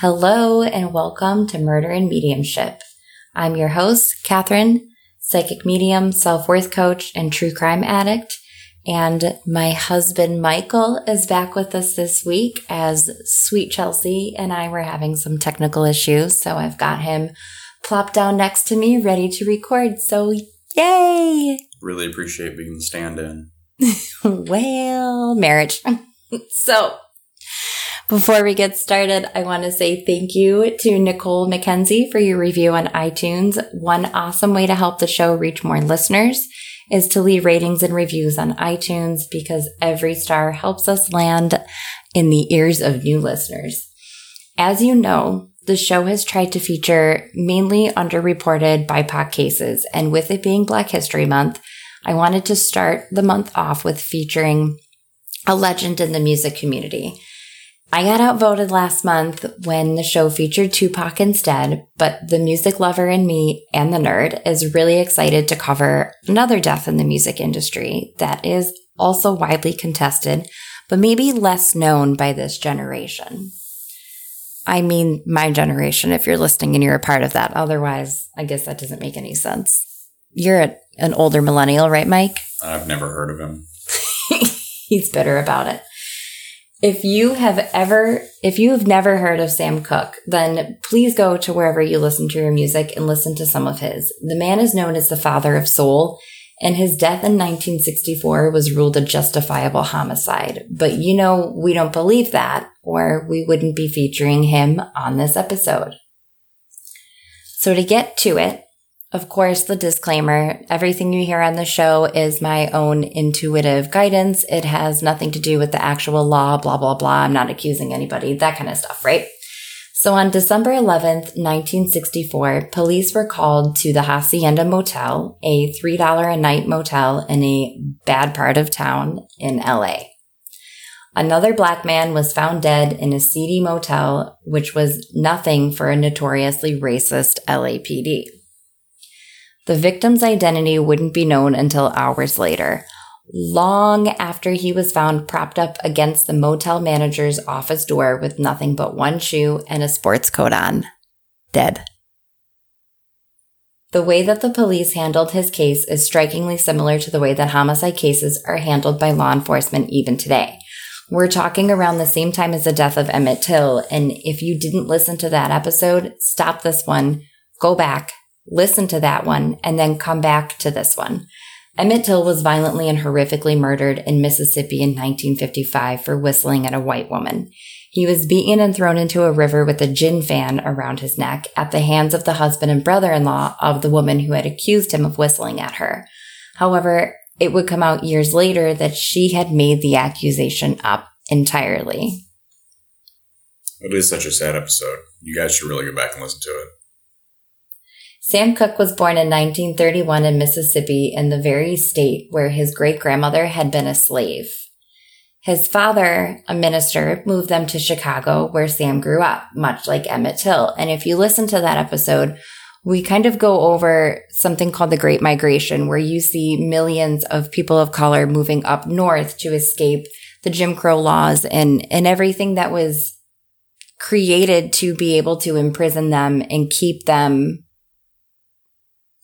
Hello and welcome to Murder and Mediumship. I'm your host, Catherine, psychic medium, self worth coach, and true crime addict. And my husband, Michael, is back with us this week as sweet Chelsea and I were having some technical issues. So I've got him plopped down next to me, ready to record. So yay! Really appreciate being the stand in. well, marriage. so before we get started, I want to say thank you to Nicole McKenzie for your review on iTunes. One awesome way to help the show reach more listeners is to leave ratings and reviews on iTunes because every star helps us land in the ears of new listeners. As you know, the show has tried to feature mainly underreported BIPOC cases, and with it being Black History Month, I wanted to start the month off with featuring a legend in the music community. I got outvoted last month when the show featured Tupac instead, but the music lover in me and the nerd is really excited to cover another death in the music industry that is also widely contested, but maybe less known by this generation. I mean, my generation, if you're listening and you're a part of that. Otherwise, I guess that doesn't make any sense. You're a, an older millennial, right, Mike? I've never heard of him. He's bitter about it. If you have ever, if you have never heard of Sam Cooke, then please go to wherever you listen to your music and listen to some of his. The man is known as the father of soul, and his death in 1964 was ruled a justifiable homicide. But you know, we don't believe that, or we wouldn't be featuring him on this episode. So to get to it, of course, the disclaimer everything you hear on the show is my own intuitive guidance. It has nothing to do with the actual law, blah, blah, blah. I'm not accusing anybody, that kind of stuff, right? So on December 11th, 1964, police were called to the Hacienda Motel, a $3 a night motel in a bad part of town in LA. Another black man was found dead in a seedy motel, which was nothing for a notoriously racist LAPD. The victim's identity wouldn't be known until hours later, long after he was found propped up against the motel manager's office door with nothing but one shoe and a sports coat on. Dead. The way that the police handled his case is strikingly similar to the way that homicide cases are handled by law enforcement even today. We're talking around the same time as the death of Emmett Till, and if you didn't listen to that episode, stop this one, go back, listen to that one, and then come back to this one. Emmett Till was violently and horrifically murdered in Mississippi in 1955 for whistling at a white woman. He was beaten and thrown into a river with a gin fan around his neck at the hands of the husband and brother in law of the woman who had accused him of whistling at her. However, it would come out years later that she had made the accusation up entirely. It is such a sad episode. You guys should really go back and listen to it. Sam Cooke was born in 1931 in Mississippi in the very state where his great grandmother had been a slave. His father, a minister, moved them to Chicago where Sam grew up, much like Emmett Till. And if you listen to that episode, we kind of go over something called the Great Migration, where you see millions of people of color moving up north to escape the Jim Crow laws and, and everything that was created to be able to imprison them and keep them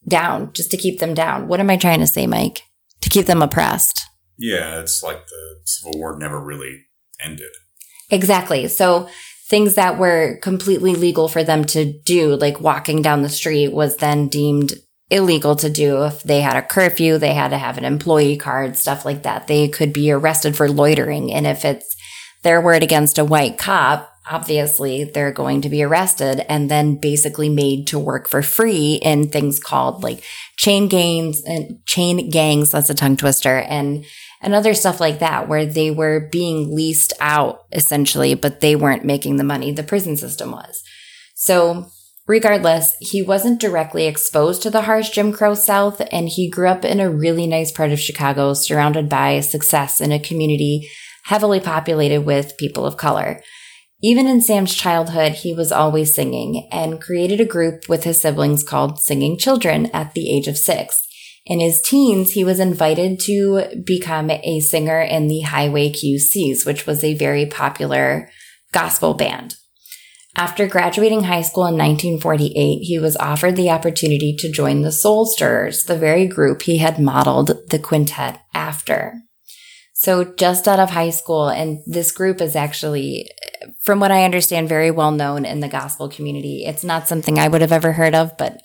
down, just to keep them down. What am I trying to say, Mike? To keep them oppressed. Yeah, it's like the Civil War never really ended. Exactly. So things that were completely legal for them to do, like walking down the street, was then deemed illegal to do. If they had a curfew, they had to have an employee card, stuff like that. They could be arrested for loitering. And if it's their word against a white cop, obviously they're going to be arrested and then basically made to work for free in things called like chain gangs and chain gangs. That's a tongue twister and, and other stuff like that where they were being leased out essentially, but they weren't making the money. The prison system was. So regardless, he wasn't directly exposed to the harsh Jim Crow South and he grew up in a really nice part of Chicago surrounded by success in a community heavily populated with people of color. Even in Sam's childhood, he was always singing and created a group with his siblings called Singing Children at the age of six. In his teens, he was invited to become a singer in the Highway QCs, which was a very popular gospel band. After graduating high school in 1948, he was offered the opportunity to join the Soul Stirrers, the very group he had modeled the quintet after. So just out of high school, and this group is actually, from what I understand, very well known in the gospel community. It's not something I would have ever heard of, but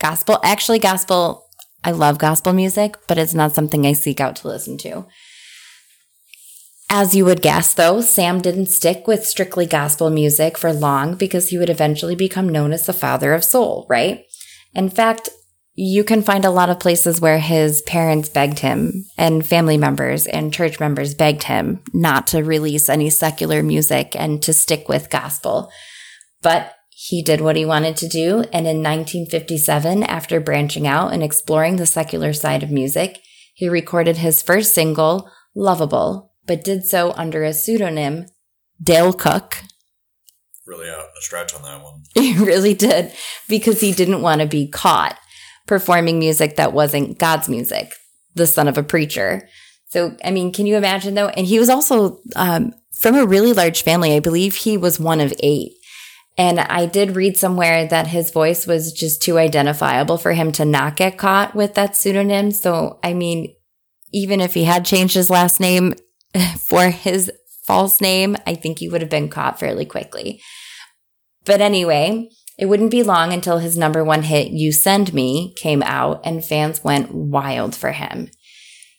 gospel, actually gospel, I love gospel music, but it's not something I seek out to listen to. As you would guess, though, Sam didn't stick with strictly gospel music for long because he would eventually become known as the father of soul, right? In fact, you can find a lot of places where his parents begged him and family members and church members begged him not to release any secular music and to stick with gospel. But he did what he wanted to do. And in 1957, after branching out and exploring the secular side of music, he recorded his first single, Lovable, but did so under a pseudonym, Dale Cook. Really out a stretch on that one. He really did because he didn't want to be caught performing music that wasn't God's music, the son of a preacher. So, I mean, can you imagine though? And he was also um, from a really large family. I believe he was one of eight. And I did read somewhere that his voice was just too identifiable for him to not get caught with that pseudonym. So, I mean, even if he had changed his last name for his false name, I think he would have been caught fairly quickly. But anyway, it wouldn't be long until his number one hit, You Send Me, came out and fans went wild for him.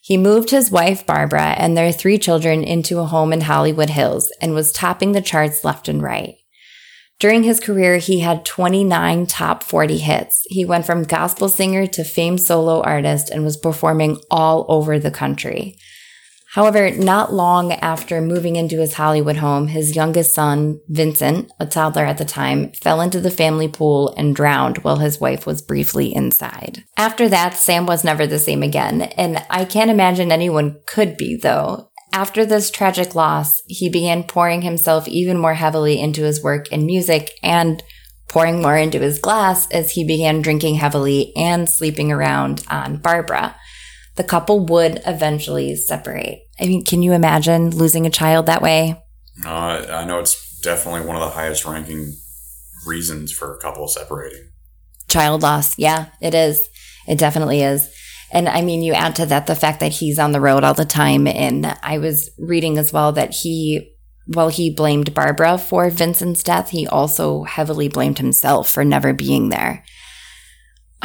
He moved his wife, Barbara, and their three children into a home in Hollywood Hills and was topping the charts left and right. During his career, he had 29 top 40 hits. He went from gospel singer to famed solo artist and was performing all over the country. However, not long after moving into his Hollywood home, his youngest son, Vincent, a toddler at the time, fell into the family pool and drowned while his wife was briefly inside. After that, Sam was never the same again, and I can't imagine anyone could be, though. After this tragic loss, he began pouring himself even more heavily into his work and music and pouring more into his glass as he began drinking heavily and sleeping around on Barbara. The couple would eventually separate. I mean, can you imagine losing a child that way? No, I, I know it's definitely one of the highest ranking reasons for a couple separating. Child loss. Yeah, it is. It definitely is. And I mean, you add to that the fact that he's on the road all the time. And I was reading as well that he, while he blamed Barbara for Vincent's death, he also heavily blamed himself for never being there.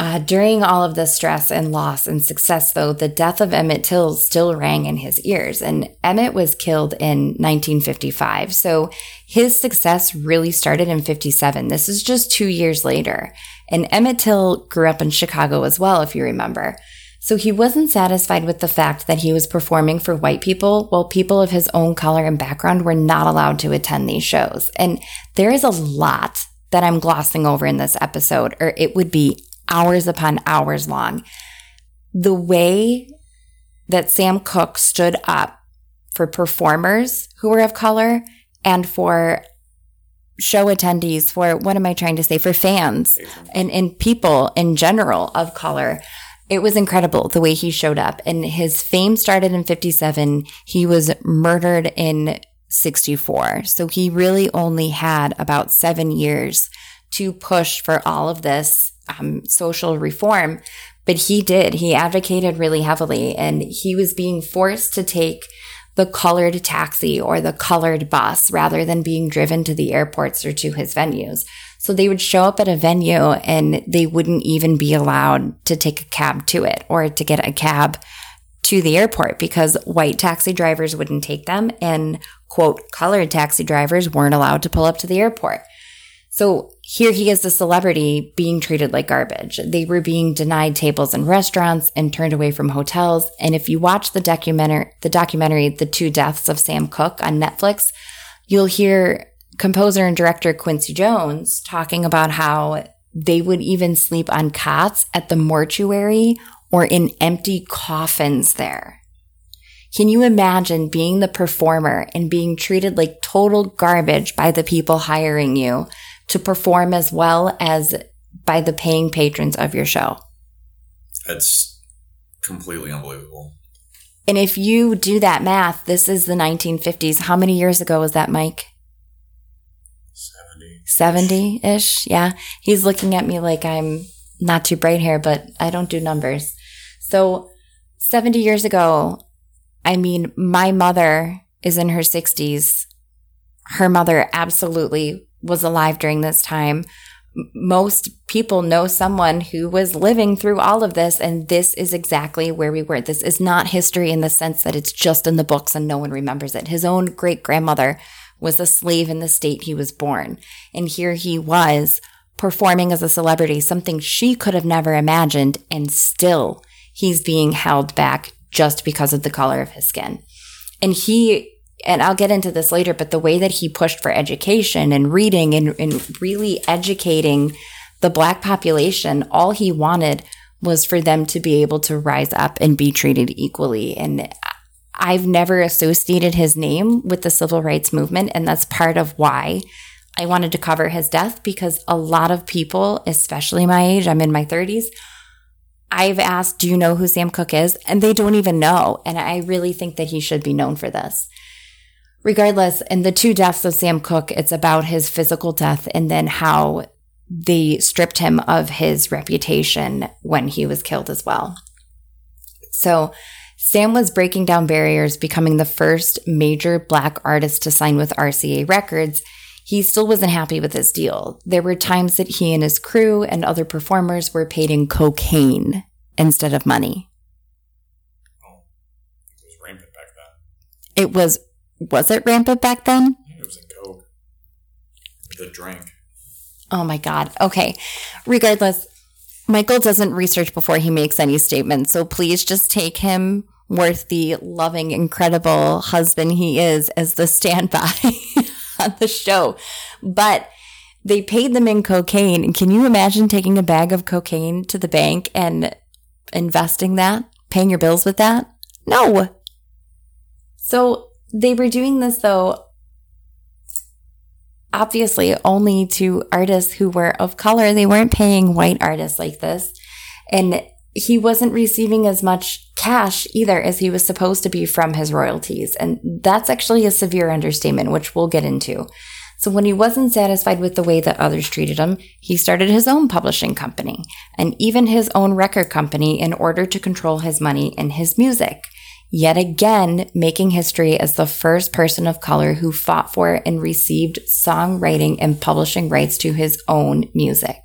Uh, during all of the stress and loss and success, though, the death of Emmett Till still rang in his ears. And Emmett was killed in 1955. So his success really started in 57. This is just two years later. And Emmett Till grew up in Chicago as well, if you remember. So he wasn't satisfied with the fact that he was performing for white people while people of his own color and background were not allowed to attend these shows. And there is a lot that I'm glossing over in this episode, or it would be hours upon hours long. The way that Sam Cooke stood up for performers who were of color and for show attendees, for what am I trying to say, for fans and, and people in general of color it was incredible the way he showed up. And his fame started in 57. He was murdered in 64. So he really only had about seven years to push for all of this um, social reform. But he did. He advocated really heavily and he was being forced to take the colored taxi or the colored bus rather than being driven to the airports or to his venues. So they would show up at a venue and they wouldn't even be allowed to take a cab to it or to get a cab to the airport because white taxi drivers wouldn't take them and quote colored taxi drivers weren't allowed to pull up to the airport. So here he is the celebrity being treated like garbage. They were being denied tables in restaurants and turned away from hotels. And if you watch the documentary, the documentary, The Two Deaths of Sam Cooke on Netflix, you'll hear composer and director Quincy Jones talking about how they would even sleep on cots at the mortuary or in empty coffins there. Can you imagine being the performer and being treated like total garbage by the people hiring you to perform as well as by the paying patrons of your show? It's completely unbelievable. And if you do that math, this is the 1950s. How many years ago was that, Mike? 70 ish. Yeah. He's looking at me like I'm not too bright here, but I don't do numbers. So 70 years ago, I mean, my mother is in her 60s. Her mother absolutely was alive during this time. Most people know someone who was living through all of this, and this is exactly where we were. This is not history in the sense that it's just in the books and no one remembers it. His own great grandmother was a slave in the state he was born. And here he was performing as a celebrity, something she could have never imagined. And still, he's being held back just because of the color of his skin. And he, and I'll get into this later, but the way that he pushed for education and reading and, and really educating the black population, all he wanted was for them to be able to rise up and be treated equally. And I've never associated his name with the civil rights movement. And that's part of why I wanted to cover his death because a lot of people, especially my age, I'm in my 30s, I've asked, Do you know who Sam Cooke is? And they don't even know. And I really think that he should be known for this. Regardless, in the two deaths of Sam Cooke, it's about his physical death and then how they stripped him of his reputation when he was killed as well. So, Sam was breaking down barriers, becoming the first major black artist to sign with RCA Records. He still wasn't happy with his deal. There were times that he and his crew and other performers were paid in cocaine instead of money. Oh, it was rampant back then. It was, was it rampant back then? It was in coke. The drink. Oh my God. Okay. Regardless, Michael doesn't research before he makes any statements. So please just take him worth the loving, incredible husband he is as the standby on the show. But they paid them in cocaine. And can you imagine taking a bag of cocaine to the bank and investing that, paying your bills with that? No. So they were doing this though, obviously only to artists who were of color. They weren't paying white artists like this. And he wasn't receiving as much cash either as he was supposed to be from his royalties. And that's actually a severe understatement, which we'll get into. So when he wasn't satisfied with the way that others treated him, he started his own publishing company and even his own record company in order to control his money and his music. Yet again, making history as the first person of color who fought for and received songwriting and publishing rights to his own music.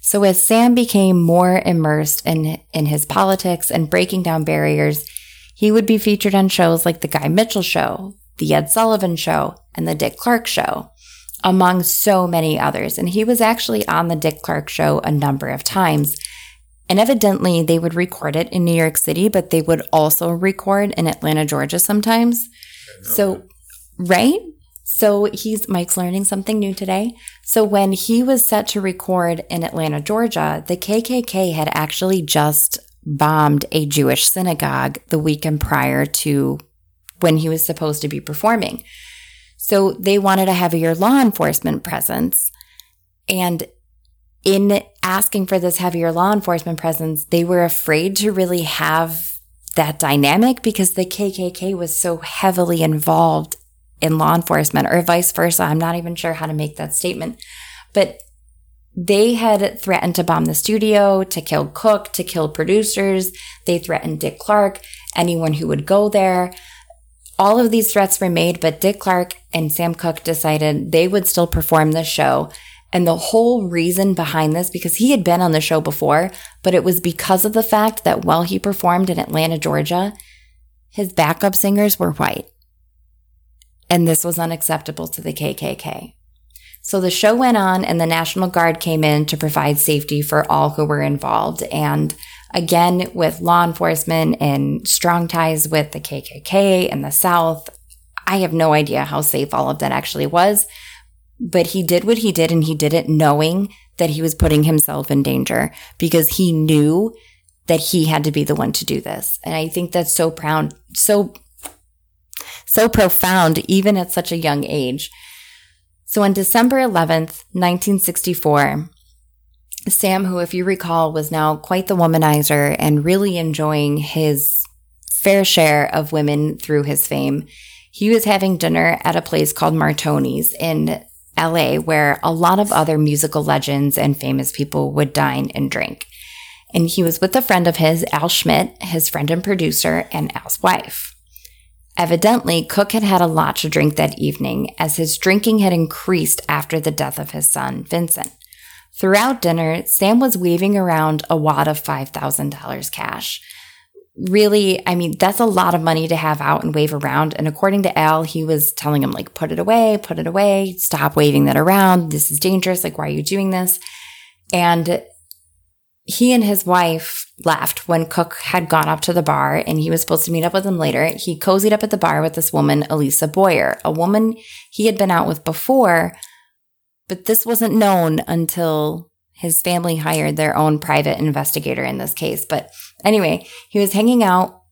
So as Sam became more immersed in, in his politics and breaking down barriers, he would be featured on shows like The Guy Mitchell Show, The Ed Sullivan Show, and The Dick Clark Show, among so many others. And he was actually on The Dick Clark Show a number of times. And evidently, they would record it in New York City, but they would also record in Atlanta, Georgia sometimes. So, right? So he's Mike's learning something new today. So when he was set to record in Atlanta, Georgia, the KKK had actually just bombed a Jewish synagogue the weekend prior to when he was supposed to be performing. So they wanted a heavier law enforcement presence. And in asking for this heavier law enforcement presence, they were afraid to really have that dynamic because the KKK was so heavily involved in law enforcement or vice versa. I'm not even sure how to make that statement. But they had threatened to bomb the studio, to kill Cooke, to kill producers. They threatened Dick Clark, anyone who would go there. All of these threats were made, but Dick Clark and Sam Cooke decided they would still perform the show. And the whole reason behind this, because he had been on the show before, but it was because of the fact that while he performed in Atlanta, Georgia, his backup singers were white and this was unacceptable to the KKK. So the show went on, and the National Guard came in to provide safety for all who were involved. And again, with law enforcement and strong ties with the KKK and the South, I have no idea how safe all of that actually was. But he did what he did, and he did it knowing that he was putting himself in danger because he knew that he had to be the one to do this. And I think that's so proud, so so profound even at such a young age. So on December 11th, 1964, Sam, who, if you recall, was now quite the womanizer and really enjoying his fair share of women through his fame, he was having dinner at a place called Martoni's in LA, where a lot of other musical legends and famous people would dine and drink. And he was with a friend of his, Al Schmidt, his friend and producer, and Al's wife. Evidently, Cooke had had a lot to drink that evening as his drinking had increased after the death of his son, Vincent. Throughout dinner, Sam was waving around a wad of $5,000 cash. Really, I mean, that's a lot of money to have out and wave around. And according to Al, he was telling him, like, put it away, put it away, stop waving that around. This is dangerous. Like, why are you doing this? And he and his wife left when Cooke had gone up to the bar and he was supposed to meet up with them later. He cozied up at the bar with this woman, Elisa Boyer, a woman he had been out with before, but this wasn't known until his family hired their own private investigator in this case. But anyway, he was hanging out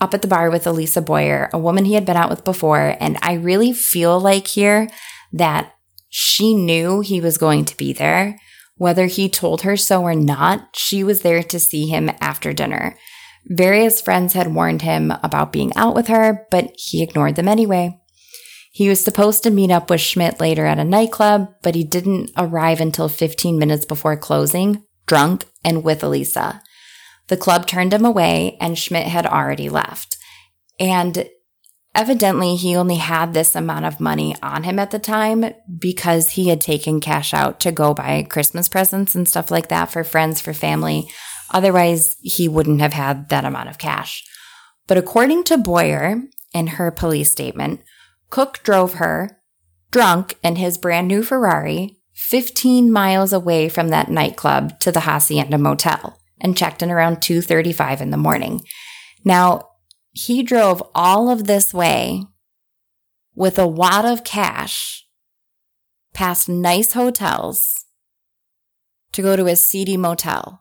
up at the bar with Elisa Boyer, a woman he had been out with before. And I really feel like here that she knew he was going to be there whether he told her so or not, she was there to see him after dinner. Various friends had warned him about being out with her, but he ignored them anyway. He was supposed to meet up with Schmidt later at a nightclub, but he didn't arrive until 15 minutes before closing, drunk and with Elisa. The club turned him away, and Schmidt had already left. And Evidently, he only had this amount of money on him at the time because he had taken cash out to go buy Christmas presents and stuff like that for friends, for family. Otherwise, he wouldn't have had that amount of cash. But according to Boyer in her police statement, Cooke drove her drunk in his brand new Ferrari 15 miles away from that nightclub to the Hacienda Motel and checked in around 2:35 in the morning. Now, he drove all of this way with a wad of cash past nice hotels to go to a seedy motel.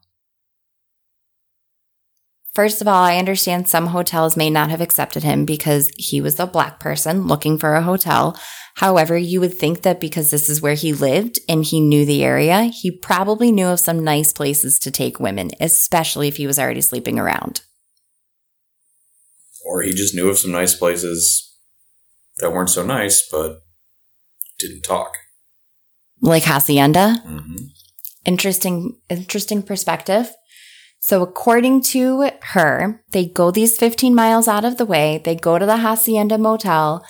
First of all, I understand some hotels may not have accepted him because he was a black person looking for a hotel. However, you would think that because this is where he lived and he knew the area, he probably knew of some nice places to take women, especially if he was already sleeping around or he just knew of some nice places that weren't so nice, but didn't talk. Like Hacienda? Mm-hmm. Interesting, interesting perspective. So, according to her, they go these 15 miles out of the way. They go to the Hacienda Motel.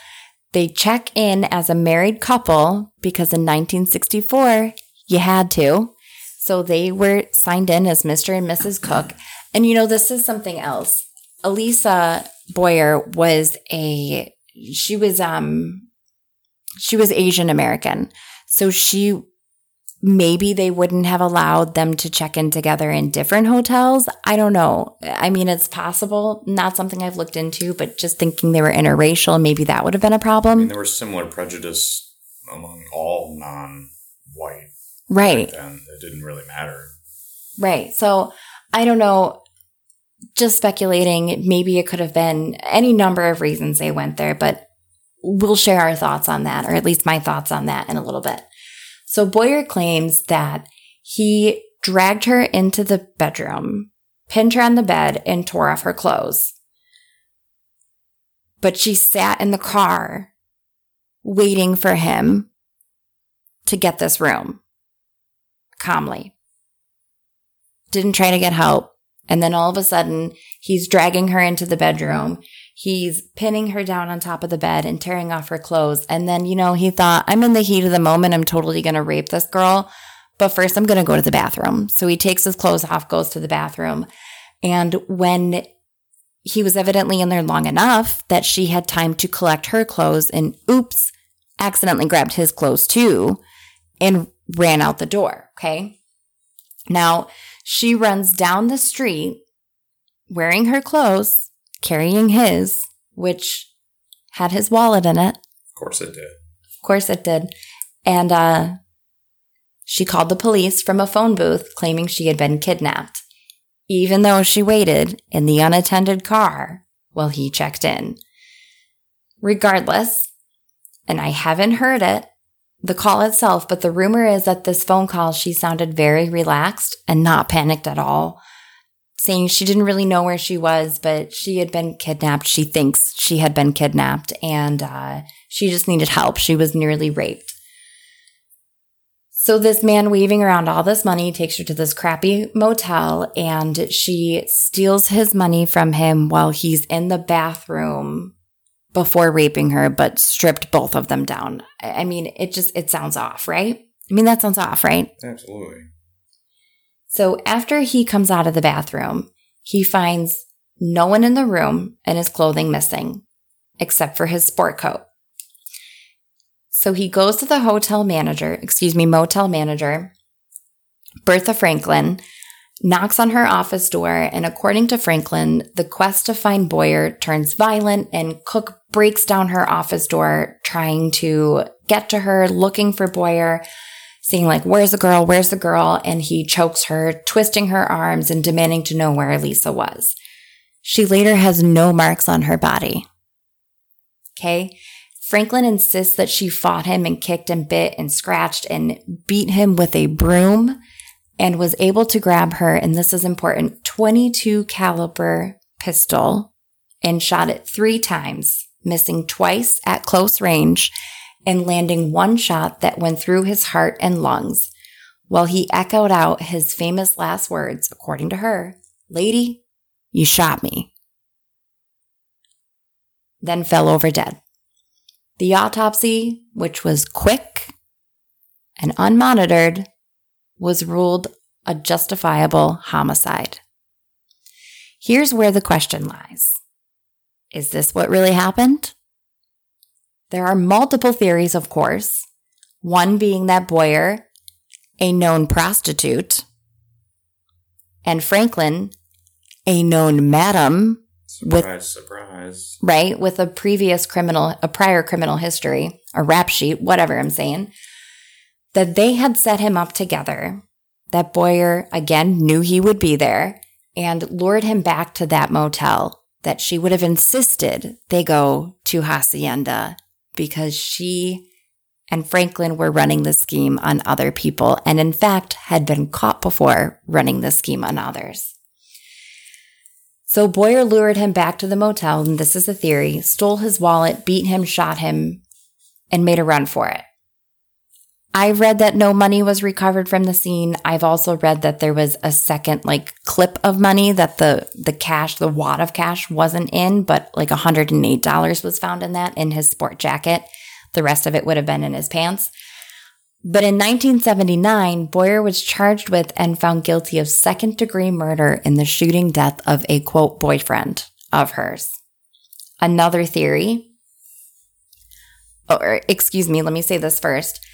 They check in as a married couple because in 1964, you had to. So, they were signed in as Mr. and Mrs. Cooke. And you know, this is something else. Elisa Boyer was a she was um she was Asian American. So she maybe they wouldn't have allowed them to check in together in different hotels. I don't know. I mean, it's possible, not something I've looked into, but just thinking they were interracial, maybe that would have been a problem. I mean, there was similar prejudice among all non-white. Right. And it didn't really matter. Right. So I don't know just speculating, maybe it could have been any number of reasons they went there, but we'll share our thoughts on that, or at least my thoughts on that in a little bit. So Boyer claims that he dragged her into the bedroom, pinned her on the bed, and tore off her clothes. But she sat in the car waiting for him to get this room calmly. Didn't try to get help, and then all of a sudden, he's dragging her into the bedroom. He's pinning her down on top of the bed and tearing off her clothes. And then, you know, he thought, I'm in the heat of the moment. I'm totally going to rape this girl. But first, I'm going to go to the bathroom. So he takes his clothes off, goes to the bathroom. And when he was evidently in there long enough that she had time to collect her clothes and oops, accidentally grabbed his clothes too and ran out the door. Okay. Now, she runs down the street wearing her clothes, carrying his, which had his wallet in it. Of course it did. Of course it did. And uh, she called the police from a phone booth claiming she had been kidnapped, even though she waited in the unattended car while he checked in. Regardless, and I haven't heard it, the call itself, but the rumor is that this phone call, she sounded very relaxed and not panicked at all, saying she didn't really know where she was, but she had been kidnapped. She thinks she had been kidnapped and uh, she just needed help. She was nearly raped. So this man weaving around all this money takes her to this crappy motel and she steals his money from him while he's in the bathroom before raping her, but stripped both of them down. I mean, it just, it sounds off, right? I mean, that sounds off, right? Absolutely. So after he comes out of the bathroom, he finds no one in the room and his clothing missing, except for his sport coat. So he goes to the hotel manager, excuse me, motel manager, Bertha Franklin, knocks on her office door, and according to Franklin, the quest to find Boyer turns violent and Cooke breaks down her office door trying to get to her, looking for Boyer, saying like, where's the girl? Where's the girl? And he chokes her, twisting her arms and demanding to know where Lisa was. She later has no marks on her body. Okay. Franklin insists that she fought him and kicked and bit and scratched and beat him with a broom and was able to grab her and this is important 22 caliber pistol and shot it 3 times missing twice at close range and landing one shot that went through his heart and lungs while he echoed out his famous last words according to her lady you shot me then fell over dead the autopsy, which was quick and unmonitored, was ruled a justifiable homicide. Here's where the question lies Is this what really happened? There are multiple theories, of course, one being that Boyer, a known prostitute, and Franklin, a known madam, Surprise, with, surprise. Right? With a previous criminal, a prior criminal history, a rap sheet, whatever I'm saying, that they had set him up together. That Boyer, again, knew he would be there and lured him back to that motel that she would have insisted they go to Hacienda because she and Franklin were running the scheme on other people and, in fact, had been caught before running the scheme on others. So Boyer lured him back to the motel, and this is the theory stole his wallet, beat him, shot him, and made a run for it. I read that no money was recovered from the scene. I've also read that there was a second like clip of money that the the cash, the wad of cash wasn't in, but like $108 was found in that in his sport jacket. The rest of it would have been in his pants. But in 1979, Boyer was charged with and found guilty of second degree murder in the shooting death of a quote boyfriend of hers. Another theory, or excuse me, let me say this first.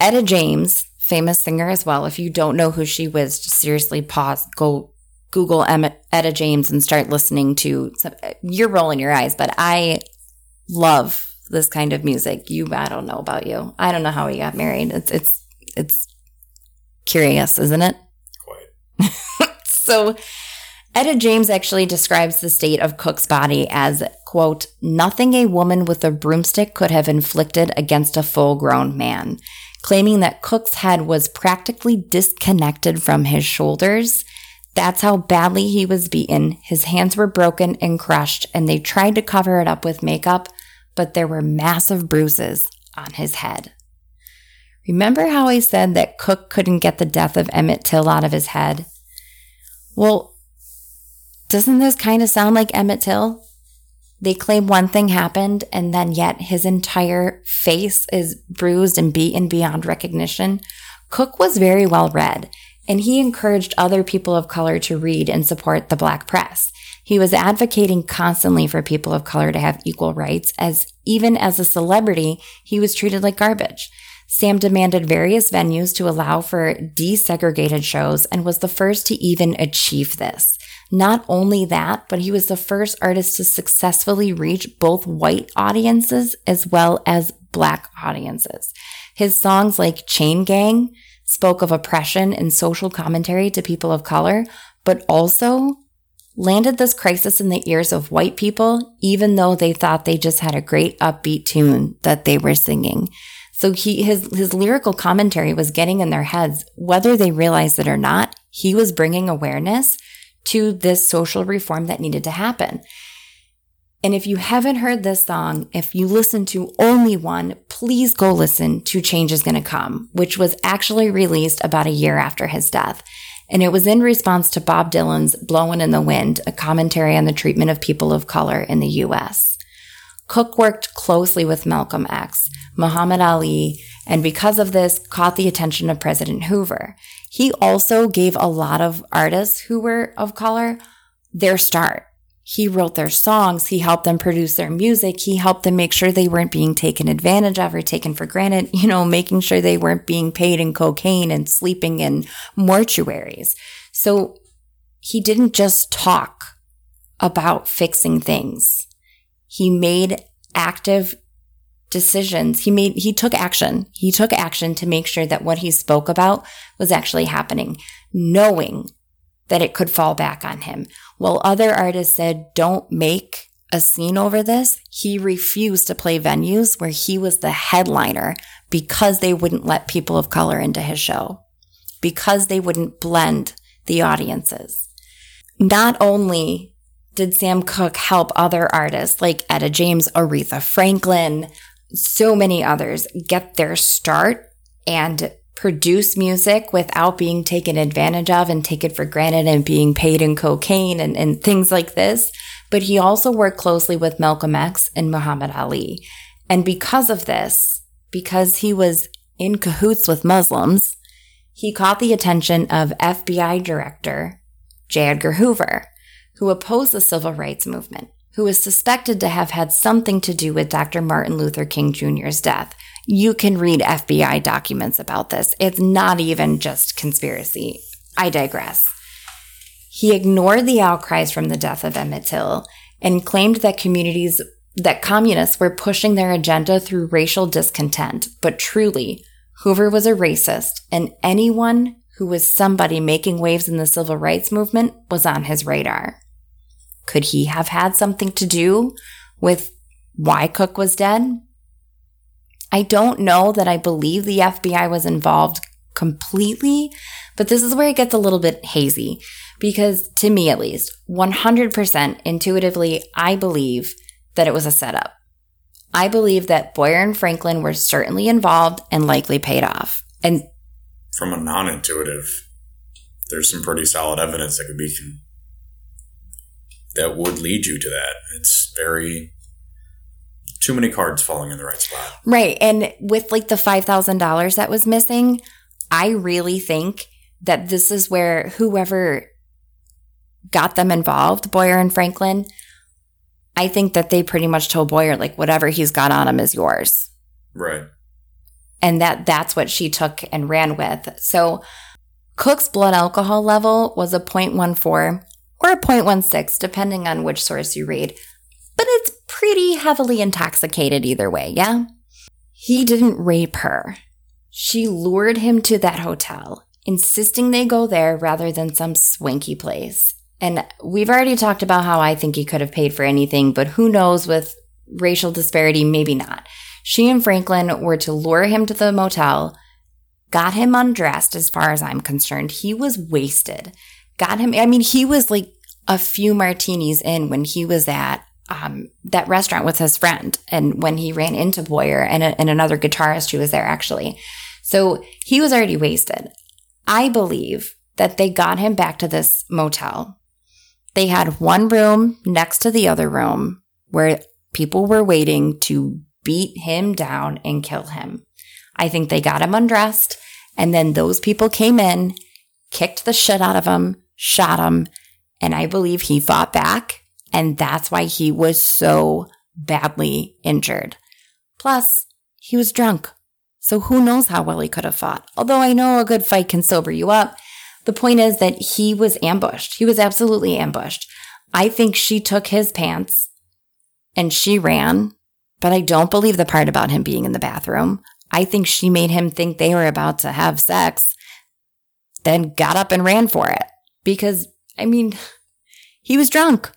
Etta James, famous singer as well. If you don't know who she was, just seriously pause, go Google Etta James and start listening to. Some, you're rolling your eyes, but I love this kind of music. You, I don't know about you. I don't know how we got married. It's it's it's curious, isn't it? Quite. so, Etta James actually describes the state of Cooke's body as quote nothing a woman with a broomstick could have inflicted against a full-grown man, claiming that Cooke's head was practically disconnected from his shoulders. That's how badly he was beaten. His hands were broken and crushed, and they tried to cover it up with makeup, but there were massive bruises on his head. Remember how I said that Cooke couldn't get the death of Emmett Till out of his head? Well, doesn't this kind of sound like Emmett Till? They claim one thing happened, and then yet his entire face is bruised and beaten beyond recognition. Cooke was very well read, and he encouraged other people of color to read and support the black press. He was advocating constantly for people of color to have equal rights, as even as a celebrity, he was treated like garbage. Sam demanded various venues to allow for desegregated shows and was the first to even achieve this. Not only that, but he was the first artist to successfully reach both white audiences as well as black audiences. His songs like Chain Gang spoke of oppression and social commentary to people of color, but also landed this crisis in the ears of white people, even though they thought they just had a great upbeat tune that they were singing. So he, his, his lyrical commentary was getting in their heads, whether they realized it or not. He was bringing awareness to this social reform that needed to happen. And if you haven't heard this song, if you listen to only one, please go listen to Change is Gonna Come, which was actually released about a year after his death. And it was in response to Bob Dylan's Blowin' in the Wind, a commentary on the treatment of people of color in the US. Cooke worked closely with Malcolm X, Muhammad Ali, and because of this, caught the attention of President Hoover. He also gave a lot of artists who were of color their start he wrote their songs. He helped them produce their music. He helped them make sure they weren't being taken advantage of or taken for granted, you know, making sure they weren't being paid in cocaine and sleeping in mortuaries. So he didn't just talk about fixing things. He made active decisions. He made, he took action. He took action to make sure that what he spoke about was actually happening, knowing that it could fall back on him. While other artists said, don't make a scene over this, he refused to play venues where he was the headliner because they wouldn't let people of color into his show, because they wouldn't blend the audiences. Not only did Sam Cooke help other artists like Etta James, Aretha Franklin, so many others get their start and produce music without being taken advantage of and taken for granted and being paid in cocaine and, and things like this. But he also worked closely with Malcolm X and Muhammad Ali. And because of this, because he was in cahoots with Muslims, he caught the attention of FBI Director J. Edgar Hoover, who opposed the civil rights movement, who was suspected to have had something to do with Dr. Martin Luther King Jr.'s death, you can read FBI documents about this. It's not even just conspiracy. I digress. He ignored the outcries from the death of Emmett Till and claimed that communities, that communists were pushing their agenda through racial discontent. But truly, Hoover was a racist, and anyone who was somebody making waves in the civil rights movement was on his radar. Could he have had something to do with why Cooke was dead? I don't know that I believe the FBI was involved completely, but this is where it gets a little bit hazy because to me at least, 100% intuitively, I believe that it was a setup. I believe that Boyer and Franklin were certainly involved and likely paid off. And from a non intuitive, there's some pretty solid evidence that could be that would lead you to that. It's very too many cards falling in the right spot. Right. And with like the $5,000 that was missing, I really think that this is where whoever got them involved, Boyer and Franklin, I think that they pretty much told Boyer, like, whatever he's got on him is yours. Right. And that that's what she took and ran with. So Cooke's blood alcohol level was a 0.14 or a 0.16, depending on which source you read but it's pretty heavily intoxicated either way, yeah? He didn't rape her. She lured him to that hotel, insisting they go there rather than some swanky place. And we've already talked about how I think he could have paid for anything, but who knows with racial disparity, maybe not. She and Franklin were to lure him to the motel, got him undressed as far as I'm concerned. He was wasted. Got him, I mean, he was like a few martinis in when he was at um, that restaurant with his friend and when he ran into Boyer and, a, and another guitarist who was there actually. So he was already wasted. I believe that they got him back to this motel. They had one room next to the other room where people were waiting to beat him down and kill him. I think they got him undressed and then those people came in, kicked the shit out of him, shot him, and I believe he fought back and that's why he was so badly injured. Plus, he was drunk. So who knows how well he could have fought. Although I know a good fight can sober you up. The point is that he was ambushed. He was absolutely ambushed. I think she took his pants and she ran, but I don't believe the part about him being in the bathroom. I think she made him think they were about to have sex, then got up and ran for it. Because, I mean, he was drunk.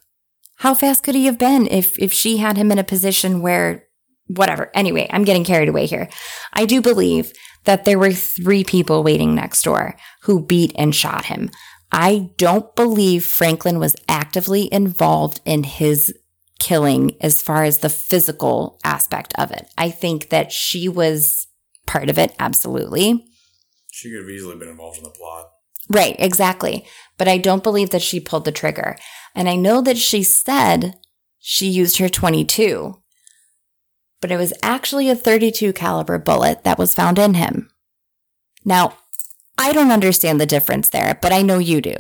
How fast could he have been if, if she had him in a position where, whatever. Anyway, I'm getting carried away here. I do believe that there were three people waiting next door who beat and shot him. I don't believe Franklin was actively involved in his killing as far as the physical aspect of it. I think that she was part of it, absolutely. She could have easily been involved in the plot. Right, exactly. But I don't believe that she pulled the trigger. And I know that she said she used her 22, but it was actually a 32 caliber bullet that was found in him. Now, I don't understand the difference there, but I know you do.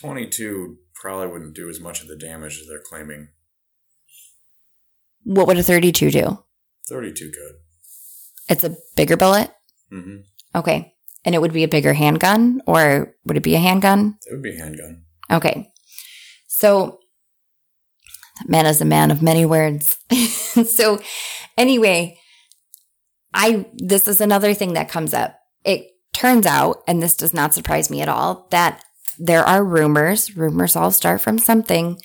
22 probably wouldn't do as much of the damage as they're claiming. What would a 32 do? 32 could. It's a bigger bullet? Mm-hmm. Okay. And it would be a bigger handgun, or would it be a handgun? It would be a handgun. Okay. So, man is a man of many words. so, anyway, I this is another thing that comes up. It turns out, and this does not surprise me at all, that there are rumors. Rumors all start from something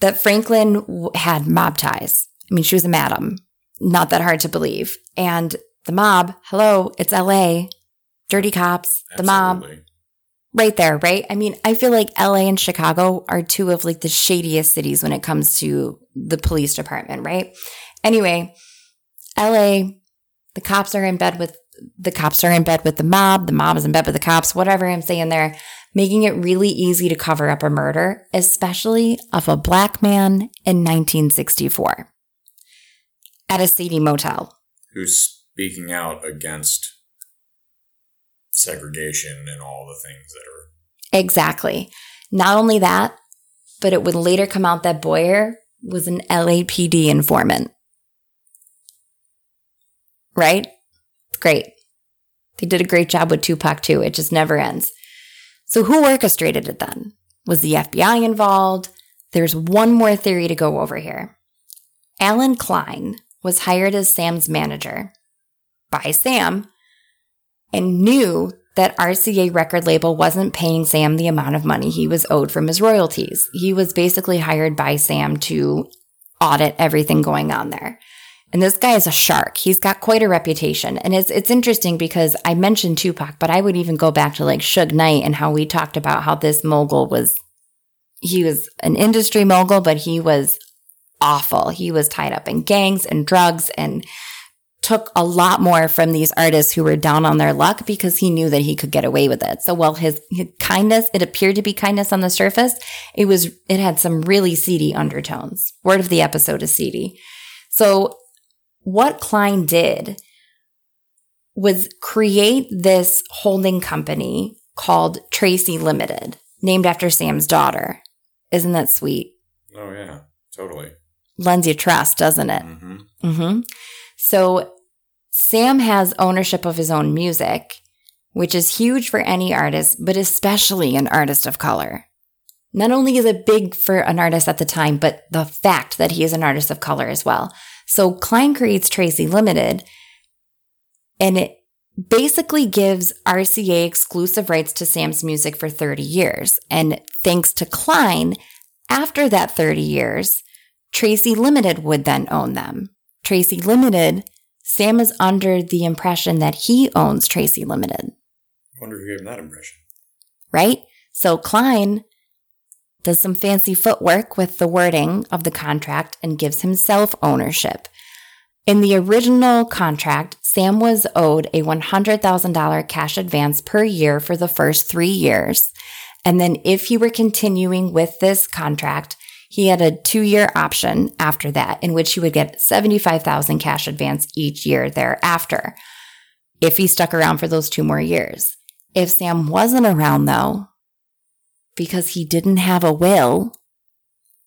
that Franklin w- had mob ties. I mean, she was a madam. Not that hard to believe. And the mob, hello, it's LA. Dirty cops, the mob, right there, right? I mean, I feel like LA and Chicago are two of like the shadiest cities when it comes to the police department, right? Anyway, LA, the cops are in bed with the cops are in bed with the mob, the mob is in bed with the cops, whatever I'm saying there, making it really easy to cover up a murder, especially of a black man in 1964 at a seedy motel. Who's speaking out against segregation and all the things that are. Exactly. Not only that, but it would later come out that Boyer was an LAPD informant. Right? Great. They did a great job with Tupac too. It just never ends. So who orchestrated it then? Was the FBI involved? There's one more theory to go over here. Allen Klein was hired as Sam's manager by Sam and knew that RCA record label wasn't paying Sam the amount of money he was owed from his royalties. He was basically hired by Sam to audit everything going on there. And this guy is a shark. He's got quite a reputation. And it's it's interesting because I mentioned Tupac, but I would even go back to like Suge Knight and how we talked about how this mogul was he was an industry mogul, but he was awful. He was tied up in gangs and drugs and took a lot more from these artists who were down on their luck because he knew that he could get away with it. So while his, his kindness, it appeared to be kindness on the surface, it was, it had some really seedy undertones. Word of the episode is seedy. So what Klein did was create this holding company called Tracey Limited, named after Sam's daughter. Isn't that sweet? Oh, yeah, totally. Lends you trust, doesn't it? hmm hmm So Sam has ownership of his own music, which is huge for any artist, but especially an artist of color. Not only is it big for an artist at the time, but the fact that he is an artist of color as well. So Klein creates Tracey Limited, and it basically gives RCA exclusive rights to Sam's music for 30 years. And thanks to Klein, after that 30 years, Tracey Limited would then own them. Tracey Limited, Sam is under the impression that he owns Tracey Limited, I wonder who gave him that impression. right? So Klein does some fancy footwork with the wording of the contract and gives himself ownership. In the original contract, Sam was owed a $100,000 cash advance per year for the first three years. And then if he were continuing with this contract, he had a two year option after that in which he would get 75,000 cash advance each year thereafter if he stuck around for those two more years. If Sam wasn't around though, because he didn't have a will,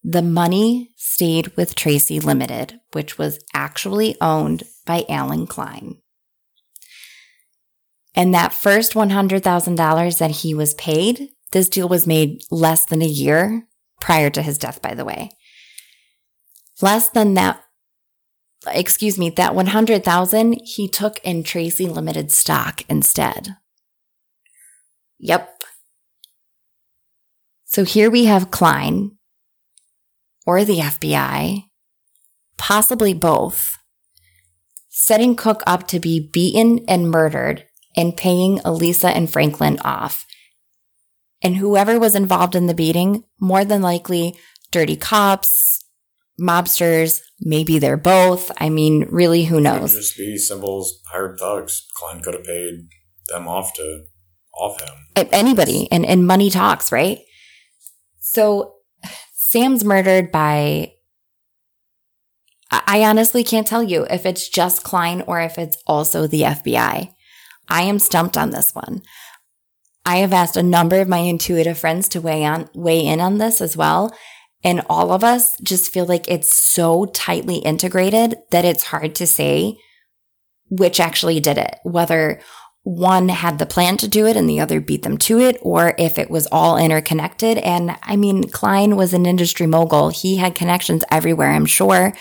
the money stayed with Tracey Limited, which was actually owned by Allen Klein. And that first $100,000 that he was paid, this deal was made less than a year prior to his death, by the way. Less than that, excuse me, that 100,000 he took in Tracey Limited stock instead. Yep. So here we have Klein or the FBI, possibly both, setting Cooke up to be beaten and murdered and paying Elisa and Franklin off. And whoever was involved in the beating, more than likely dirty cops, mobsters. Maybe they're both. I mean, really, who Could knows? just be symbols, hired thugs. Klein could have paid them off to off him. Anybody and, and money talks, right? So Sam's murdered by. I honestly can't tell you if it's just Klein or if it's also the FBI. I am stumped on this one. I have asked a number of my intuitive friends to weigh on weigh in on this as well. And all of us just feel like it's so tightly integrated that it's hard to say which actually did it, whether one had the plan to do it and the other beat them to it, or if it was all interconnected. And I mean, Klein was an industry mogul. He had connections everywhere, I'm sure,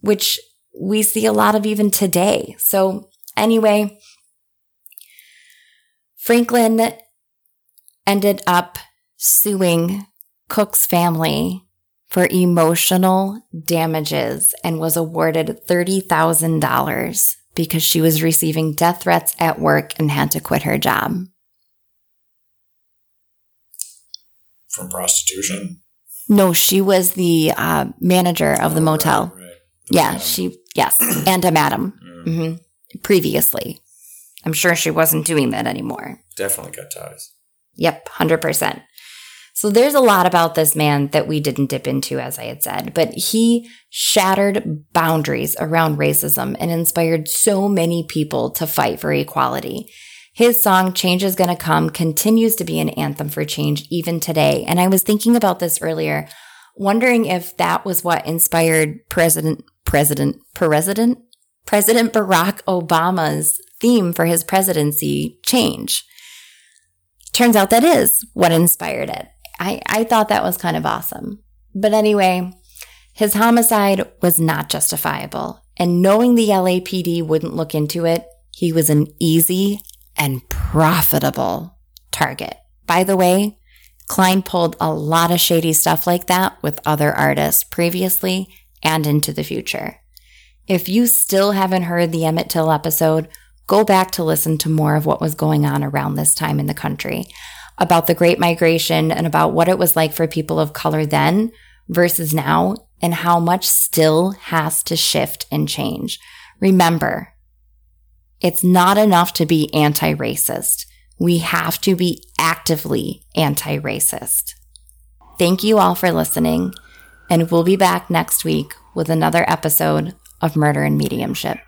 which we see a lot of even today. So anyway, Franklin ended up suing Cooke's family for emotional damages and was awarded $30,000 because she was receiving death threats at work and had to quit her job. From prostitution. No, she was the uh, manager of the Oh, motel. right, right. Yeah, Yeah. she, yes, and a madam Mm, hmm previously. I'm sure she wasn't doing that anymore. Definitely got ties. Yep, 100%. So there's a lot about this man that we didn't dip into, as I had said, but he shattered boundaries around racism and inspired so many people to fight for equality. His song, Change is Gonna Come, continues to be an anthem for change even today. And I was thinking about this earlier, wondering if that was what inspired President, President, President, President Barack Obama's theme for his presidency, Change. Turns out that is what inspired it. I, I thought that was kind of awesome. But anyway, his homicide was not justifiable. And knowing the LAPD wouldn't look into it, he was an easy and profitable target. By the way, Klein pulled a lot of shady stuff like that with other artists previously and into the future. If you still haven't heard the Emmett Till episode, go back to listen to more of what was going on around this time in the country about the Great Migration and about what it was like for people of color then versus now and how much still has to shift and change. Remember, it's not enough to be anti racist. We have to be actively anti racist. Thank you all for listening, and we'll be back next week with another episode of Murder and Mediumship.